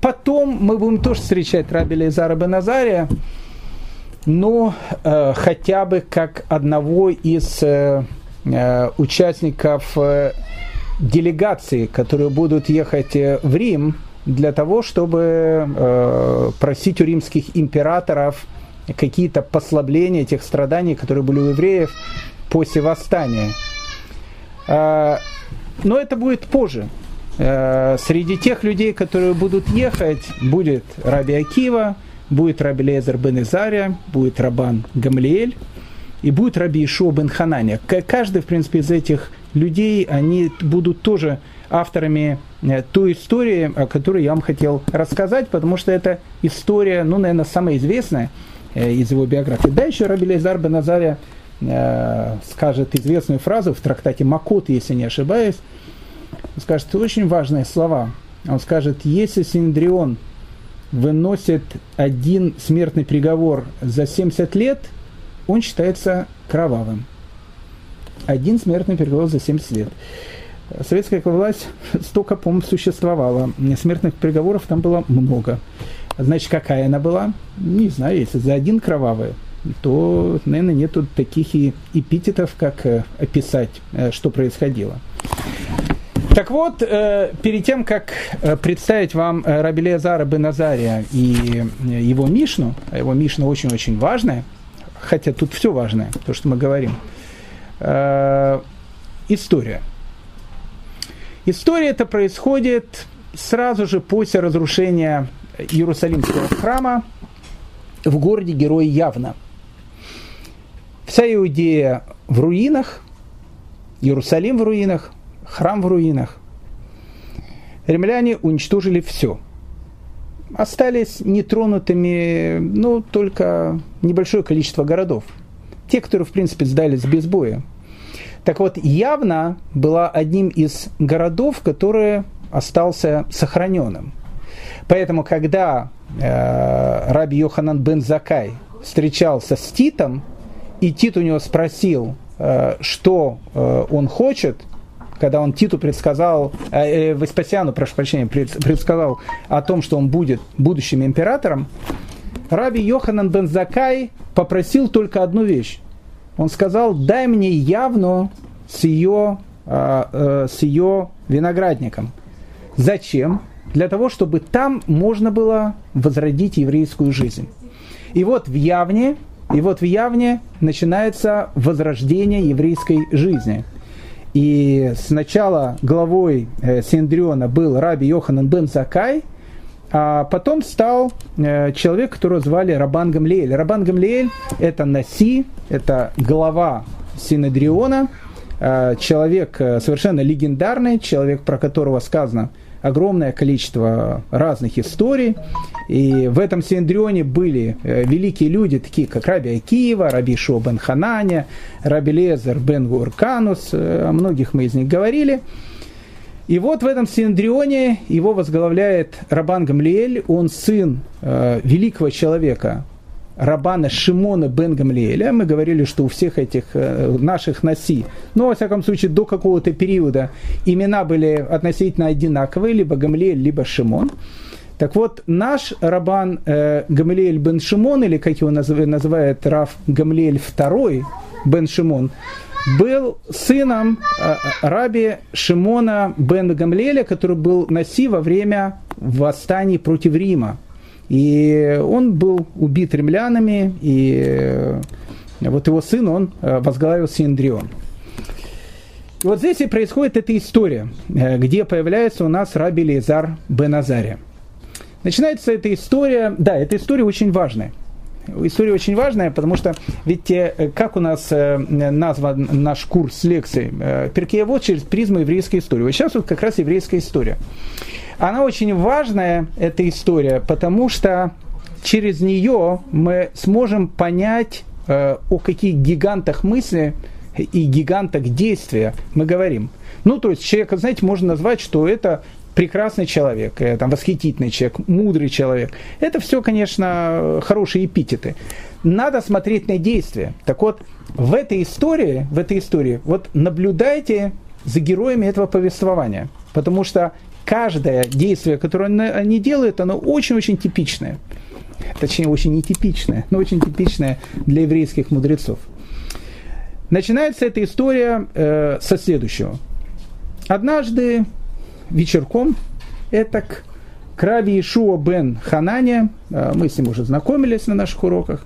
Потом мы будем тоже встречать Раби Лейзара Беназария, но э, хотя бы как одного из э, э, участников э, делегации, которые будут ехать э, в Рим для того, чтобы э, просить у римских императоров какие-то послабления тех страданий, которые были у евреев после восстания. Э, но это будет позже. Э, среди тех людей, которые будут ехать, будет Раби Акива, будет Раби Лезер бен Изария, будет Рабан Гамлиэль и будет Раби Ишуа бен Хананя. Каждый, в принципе, из этих людей, они будут тоже авторами э, той истории, о которой я вам хотел рассказать, потому что это история, ну, наверное, самая известная э, из его биографии. Да, еще Раби Лезар бен Азария скажет известную фразу в трактате Макот, если не ошибаюсь, скажет очень важные слова. Он скажет, если Синдрион выносит один смертный приговор за 70 лет, он считается кровавым. Один смертный приговор за 70 лет. Советская власть столько, по-моему, существовала. Смертных приговоров там было много. Значит, какая она была? Не знаю, если за один кровавый, то, наверное, нету таких и эпитетов, как э, описать, э, что происходило. Так вот, э, перед тем, как представить вам э, Рабиле Зара бен Азария и его Мишну, а его Мишна очень-очень важная, хотя тут все важное, то, что мы говорим, история. История это происходит сразу же после разрушения Иерусалимского храма в городе Герой Явно. Вся Иудея в руинах, Иерусалим в руинах, храм в руинах. Римляне уничтожили все. Остались нетронутыми, ну, только небольшое количество городов. Те, которые, в принципе, сдались без боя. Так вот, явно была одним из городов, который остался сохраненным. Поэтому, когда э, раби Йоханан бен Закай встречался с Титом, и Тит у него спросил, э, что э, он хочет, когда он Титу предсказал, э, э, Веспасиану, прошу прощения, предсказал о том, что он будет будущим императором, Раби Йоханан бен Закай попросил только одну вещь. Он сказал, дай мне явно с ее, э, э, с ее виноградником. Зачем? Для того, чтобы там можно было возродить еврейскую жизнь. И вот в Явне, и вот в Явне начинается возрождение еврейской жизни – и сначала главой э, Синдриона был Раби Йоханан бен Закай, а потом стал э, человек, которого звали Рабан Гамлиэль. Рабан Гамлиэль – это Наси, это глава Синедриона, э, человек совершенно легендарный, человек, про которого сказано – огромное количество разных историй. И в этом Синдрионе были э, великие люди, такие как Раби Акиева, Раби Шо бен Хананя, Раби Лезер бен Гурканус, э, о многих мы из них говорили. И вот в этом Синдрионе его возглавляет Рабан Гамлиэль, он сын э, великого человека, Рабана Шимона бен Гамлиэля. Мы говорили, что у всех этих э, наших наси, ну, во всяком случае, до какого-то периода имена были относительно одинаковые, либо Гамлиэль, либо Шимон. Так вот, наш Рабан э, Гамлиэль бен Шимон, или как его называет, Раф Гамлиэль II бен Шимон, был сыном э, раби Шимона бен Гамлиэля, который был наси во время восстаний против Рима. И он был убит римлянами, и вот его сын, он возглавил Синдрион. И вот здесь и происходит эта история, где появляется у нас раби Лезар бен Азария. Начинается эта история, да, эта история очень важная. История очень важная, потому что ведь э, как у нас э, назван наш курс лекций? Э, Перкеевод через призму еврейской истории. Вот сейчас вот как раз еврейская история. Она очень важная, эта история, потому что через нее мы сможем понять, о каких гигантах мысли и гигантах действия мы говорим. Ну, то есть человека, знаете, можно назвать, что это прекрасный человек, э, там, восхитительный человек, мудрый человек. Это все, конечно, хорошие эпитеты. Надо смотреть на действия. Так вот, в этой истории, в этой истории, вот наблюдайте за героями этого повествования. Потому что каждое действие, которое они делают, оно очень-очень типичное. Точнее, очень нетипичное, но очень типичное для еврейских мудрецов. Начинается эта история э, со следующего. Однажды вечерком, это к, к Раби Ишуа бен Ханане, а, мы с ним уже знакомились на наших уроках,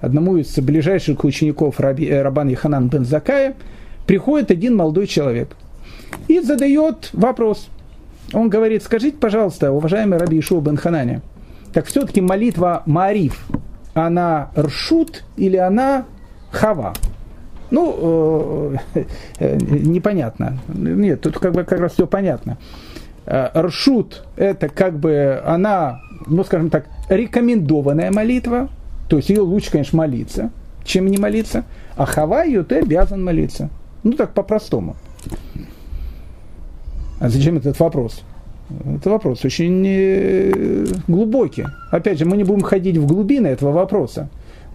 одному из ближайших учеников Раби, э, Рабан Яханан бен Закая, приходит один молодой человек и задает вопрос. Он говорит, скажите, пожалуйста, уважаемый Раби Ишуа бен Ханане, так все-таки молитва Мариф, она ршут или она хава? Ну, э, э, непонятно. Нет, тут как бы как раз все понятно. Э, ршут – это как бы она, ну, скажем так, рекомендованная молитва, то есть ее лучше, конечно, молиться, чем не молиться, а хава ее ты обязан молиться. Ну, так по-простому. А зачем этот вопрос? Это вопрос очень глубокий. Опять же, мы не будем ходить в глубины этого вопроса.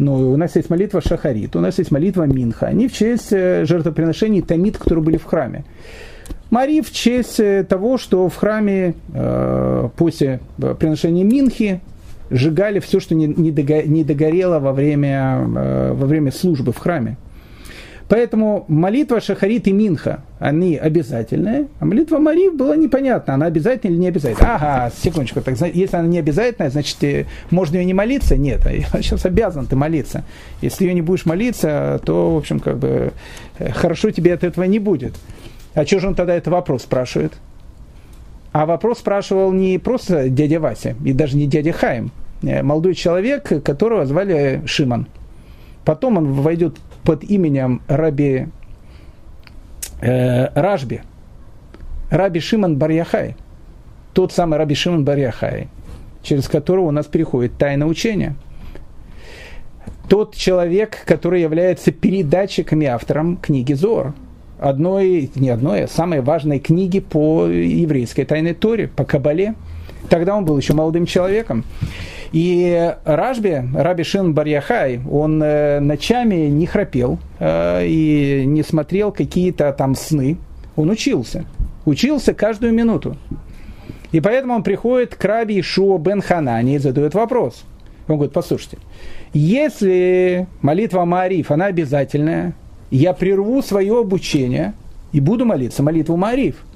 Но у нас есть молитва Шахарит, у нас есть молитва Минха. Они в честь э, жертвоприношений Тамид, которые были в храме. Мари в честь э, того, что в храме э, после приношения Минхи сжигали все, что не, не, догорело во время, э, во время службы в храме. Поэтому молитва Шахарит и Минха, они обязательные, а молитва Марив была непонятна, она обязательная или не обязательная. Ага, секундочку, так, если она не обязательная, значит, можно ее не молиться? Нет, я сейчас обязан ты молиться. Если ее не будешь молиться, то, в общем, как бы, э, хорошо тебе от этого не будет. А что же он тогда этот вопрос спрашивает? А вопрос спрашивал не просто дядя Вася, и даже не дядя Хаим, э, молодой человек, которого звали Шиман. Потом он войдет под именем Раби э, Ражби, Раби Шиман Барьяхай, тот самый Раби Шиман Барьяхай, через которого у нас переходит тайна учения. Тот человек, который является передатчиком и автором книги Зор, одной, не одной, а самой важной книги по еврейской тайной Торе, по Кабале. Тогда он был еще молодым человеком. И Ражби, Раби Шин Барьяхай, он э, ночами не храпел э, и не смотрел какие-то там сны. Он учился. Учился каждую минуту. И поэтому он приходит к Раби Ишуа бен Ханани и задает вопрос. Он говорит, послушайте, если молитва Маариф, она обязательная, я прерву свое обучение и буду молиться молитву Маариф –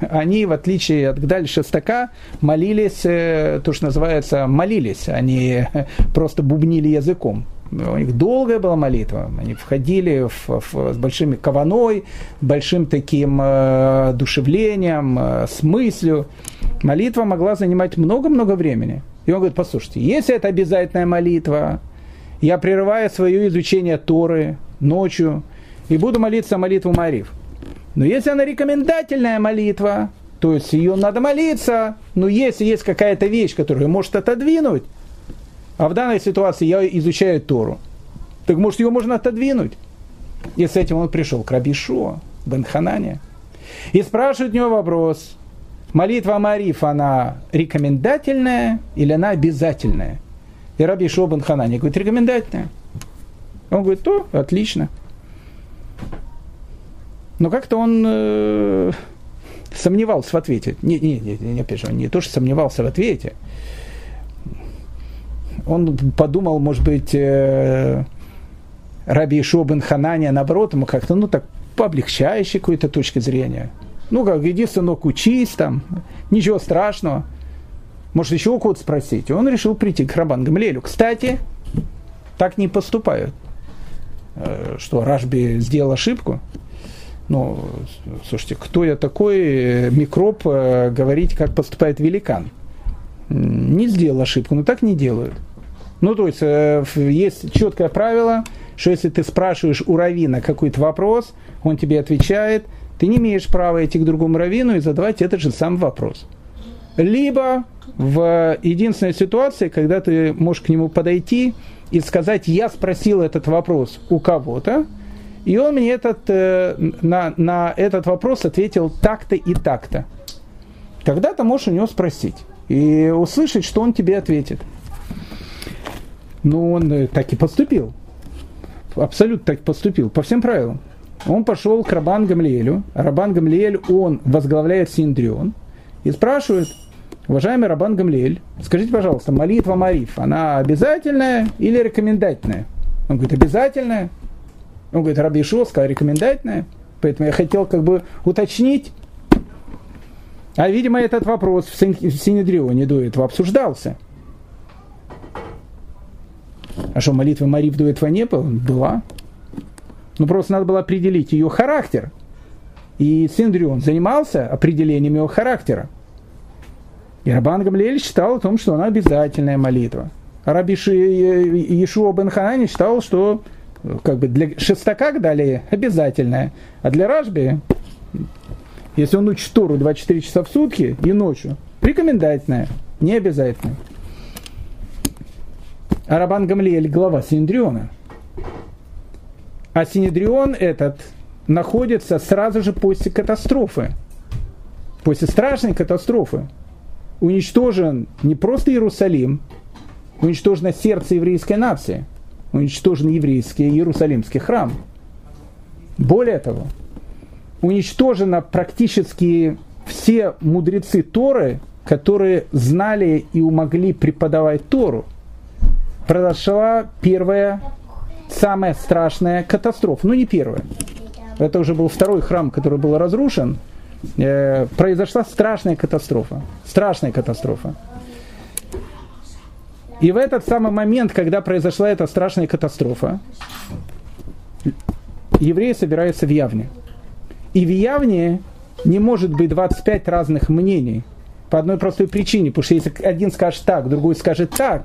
они, в отличие от Гдаль Шестака, молились, э, то, что называется, молились, они просто бубнили языком. У них долгая была молитва. Они входили в, в, с большими кованой, большим таким э, душевлением, э, с мыслью. Молитва могла занимать много-много времени. И он говорит, послушайте, если это обязательная молитва, я прерываю свое изучение Торы ночью и буду молиться молитву Мариф. Но если она рекомендательная молитва, то есть ее надо молиться, но если есть какая-то вещь, которая может отодвинуть, а в данной ситуации я изучаю Тору, так может ее можно отодвинуть. И с этим он пришел к Раби Шуа, Бен Ханане. И спрашивает у него вопрос, молитва Мариф, она рекомендательная или она обязательная? И Раби Шуа Бен Ханане говорит, рекомендательная. Он говорит, то, отлично. Но как-то он э, сомневался в ответе. Не, не, не, не, опять же, не то, что сомневался в ответе. Он подумал, может быть, э, Раби Ишуа бен Ханания, наоборот, ему как-то, ну, так, облегчающей какой-то точке зрения. Ну, как, иди, сынок, учись там, ничего страшного. может еще у кого-то спросить. Он решил прийти к Рабан Гамлелю. Кстати, так не поступают. Э, что Рашби сделал ошибку? Ну, слушайте, кто я такой, э, микроб, э, говорить, как поступает великан? Не сделал ошибку, но так не делают. Ну, то есть, есть четкое правило, что если ты спрашиваешь у равина какой-то вопрос, он тебе отвечает, ты не имеешь права идти к другому равину и задавать этот же самый вопрос. Либо в единственной ситуации, когда ты можешь к нему подойти и сказать, я спросил этот вопрос у кого-то, и он мне этот, э, на, на этот вопрос ответил так-то и так-то. Тогда ты можешь у него спросить и услышать, что он тебе ответит. Ну, он э, так и поступил. Абсолютно так поступил, по всем правилам. Он пошел к Рабан Гамлиэлю. Рабан Гамлиэль, он возглавляет Синдрион. И спрашивает, уважаемый Рабан Гамлиэль, скажите, пожалуйста, молитва Мариф, она обязательная или рекомендательная? Он говорит, обязательная. Он говорит, Раби Ишуа сказал, рекомендательная. Поэтому я хотел как бы уточнить. А, видимо, этот вопрос в Синедрионе до этого обсуждался. А что, молитва Мариф до этого не было? Была. Ну, просто надо было определить ее характер. И Синдрион занимался определением его характера. И Рабан Гамлиэль считал о том, что она обязательная молитва. А Раби Ешуа Бен считал, что как бы для шестака дали обязательная, а для Ражби, если он учит Тору 24 часа в сутки и ночью, рекомендательная, не обязательная. А Рабан Гамлиэль глава Синдриона – а Синедрион этот находится сразу же после катастрофы, после страшной катастрофы. Уничтожен не просто Иерусалим, уничтожено сердце еврейской нации, уничтожен еврейский Иерусалимский храм. Более того, уничтожено практически все мудрецы Торы, которые знали и умогли преподавать Тору. Произошла первая самая страшная катастрофа, ну не первая, это уже был второй храм, который был разрушен, э, произошла страшная катастрофа. Страшная катастрофа. И в этот самый момент, когда произошла эта страшная катастрофа, евреи собираются в Явне. И в Явне не может быть 25 разных мнений. По одной простой причине. Потому что если один скажет так, другой скажет так,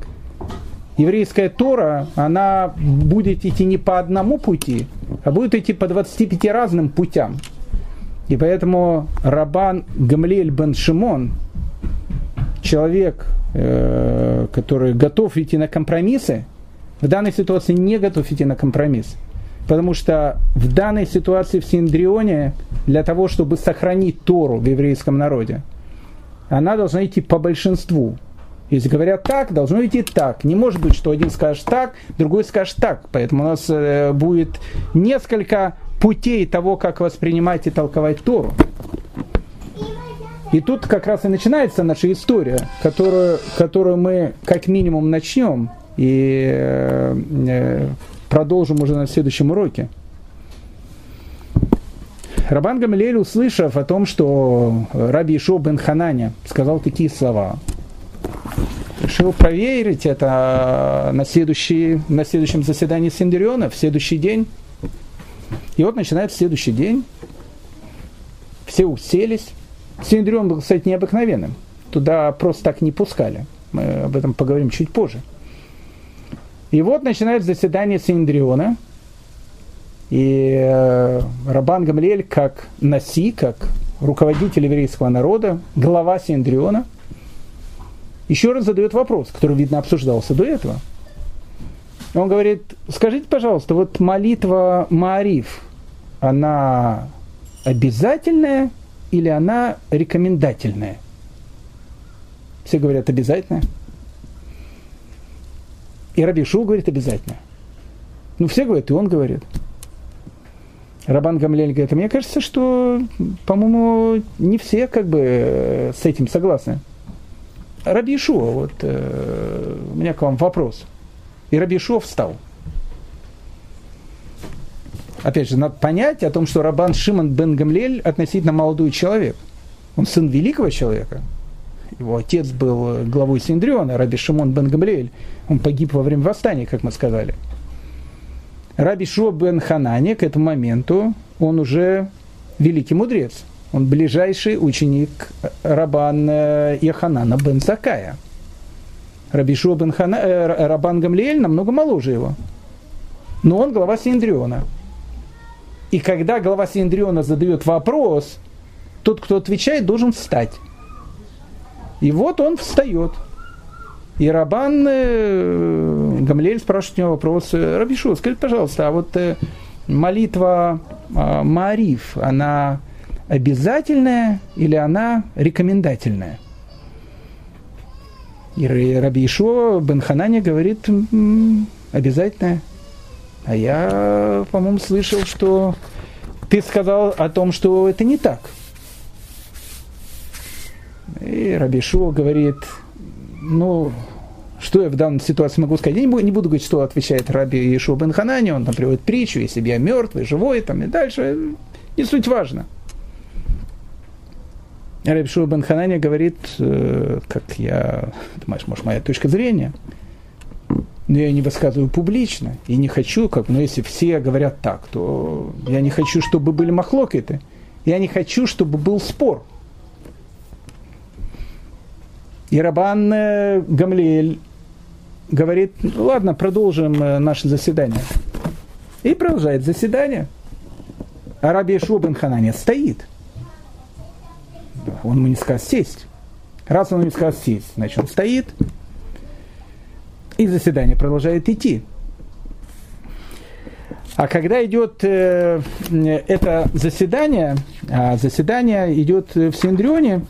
еврейская Тора, она будет идти не по одному пути, а будет идти по 25 разным путям. И поэтому Рабан Гамлель бен Шимон, человек, э, который готов идти на компромиссы, в данной ситуации не готов идти на компромисс. Потому что в данной ситуации в Синдрионе, для того, чтобы сохранить Тору в еврейском народе, она должна идти по большинству. Если говорят так, должно идти так. Не может быть, что один скажет так, другой скажет так. Поэтому у нас э, будет несколько путей того, как воспринимать и толковать Тору. И тут как раз и начинается наша история, которую, которую мы как минимум начнем и э, э, продолжим уже на следующем уроке. Рабан Гамилель, услышав о том, что Раби Ишо бен Хананя сказал такие слова – решил проверить это на, следующий, на следующем заседании Синдериона, в следующий день. И вот начинается следующий день. Все уселись. Синдерион был, кстати, необыкновенным. Туда просто так не пускали. Мы об этом поговорим чуть позже. И вот начинается заседание Синдриона. И э, Рабан Гамлель, как Наси, как руководитель еврейского народа, глава Синдриона – еще раз задает вопрос, который, видно, обсуждался до этого. Он говорит, скажите, пожалуйста, вот молитва Маариф, она обязательная или она рекомендательная? Все говорят обязательная. И Раби Шу говорит обязательно. Ну, все говорят, и он говорит. Рабан Гамлель говорит, а мне кажется, что, по-моему, не все как бы с этим согласны. Раби Ишуа, вот э, у меня к вам вопрос. И Раби Ишуа встал. Опять же, надо понять о том, что Рабан Шимон бен Гамлель относительно молодой человек. Он сын великого человека. Его отец был главой Синдриона, Раби Шимон бен Гамлиэль. Он погиб во время восстания, как мы сказали. Раби Шуа бен Ханане к этому моменту, он уже великий мудрец. Он ближайший ученик Рабан Яханана бен Закая. Раби Шуа бен Хана, э, Рабан Гамлиэль намного моложе его. Но он глава Синдриона. И когда глава Синдриона задает вопрос, тот, кто отвечает, должен встать. И вот он встает. И Рабан э, Гамлель спрашивает у него вопрос, Рабишу, скажи, пожалуйста, а вот э, молитва э, Мариф, она обязательная или она рекомендательная? И Раби Ишо Бен Ханане говорит, обязательная. А я, по-моему, слышал, что ты сказал о том, что это не так. И Рабишуа говорит, ну, что я в данной ситуации могу сказать? Я не буду, не буду говорить, что отвечает Раби Иешуа бен Ханани, он там приводит притчу, если бы я мертвый, живой, там и дальше, не суть важно. Раби Иешуа бен Ханани говорит, э, как я, думаешь, может, моя точка зрения, но я не высказываю публично и не хочу, как, но если все говорят так, то я не хочу, чтобы были махлокеты, я не хочу, чтобы был спор – и Рабан Гамлиэль говорит, «Ну ладно, продолжим э, наше заседание. И продолжает заседание. А Раби Ханане стоит. Он ему не сказал сесть. Раз он не сказал сесть, значит он стоит. И заседание продолжает идти. А когда идет э, это заседание, а заседание идет в Синдрионе,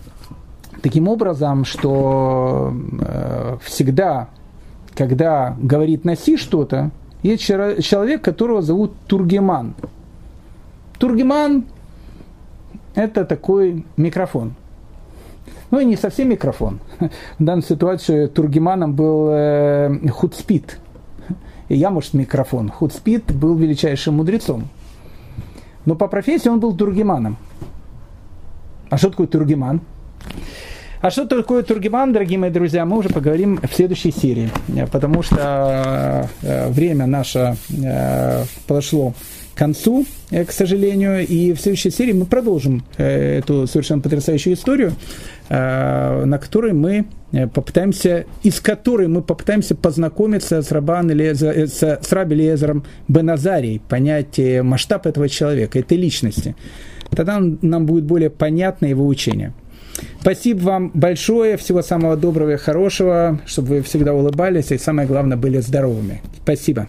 таким образом, что э, всегда, когда говорит «носи что-то», есть человек, которого зовут Тургеман. Тургеман – это такой микрофон. Ну, и не совсем микрофон. В данной ситуации Тургеманом был э, Худспит. И я, может, микрофон. Худспит был величайшим мудрецом. Но по профессии он был Тургеманом. А что такое Тургеман? А что такое Тургеман, дорогие мои друзья, мы уже поговорим в следующей серии, потому что э, время наше э, подошло к концу, э, к сожалению, и в следующей серии мы продолжим эту совершенно потрясающую историю, на которой мы попытаемся, из которой мы попытаемся познакомиться с, Рабан, с, с Раби Лезером Беназарией, понять масштаб этого человека, этой личности. Тогда нам будет более понятно его учение. Спасибо вам большое, всего самого доброго и хорошего, чтобы вы всегда улыбались и самое главное были здоровыми. Спасибо.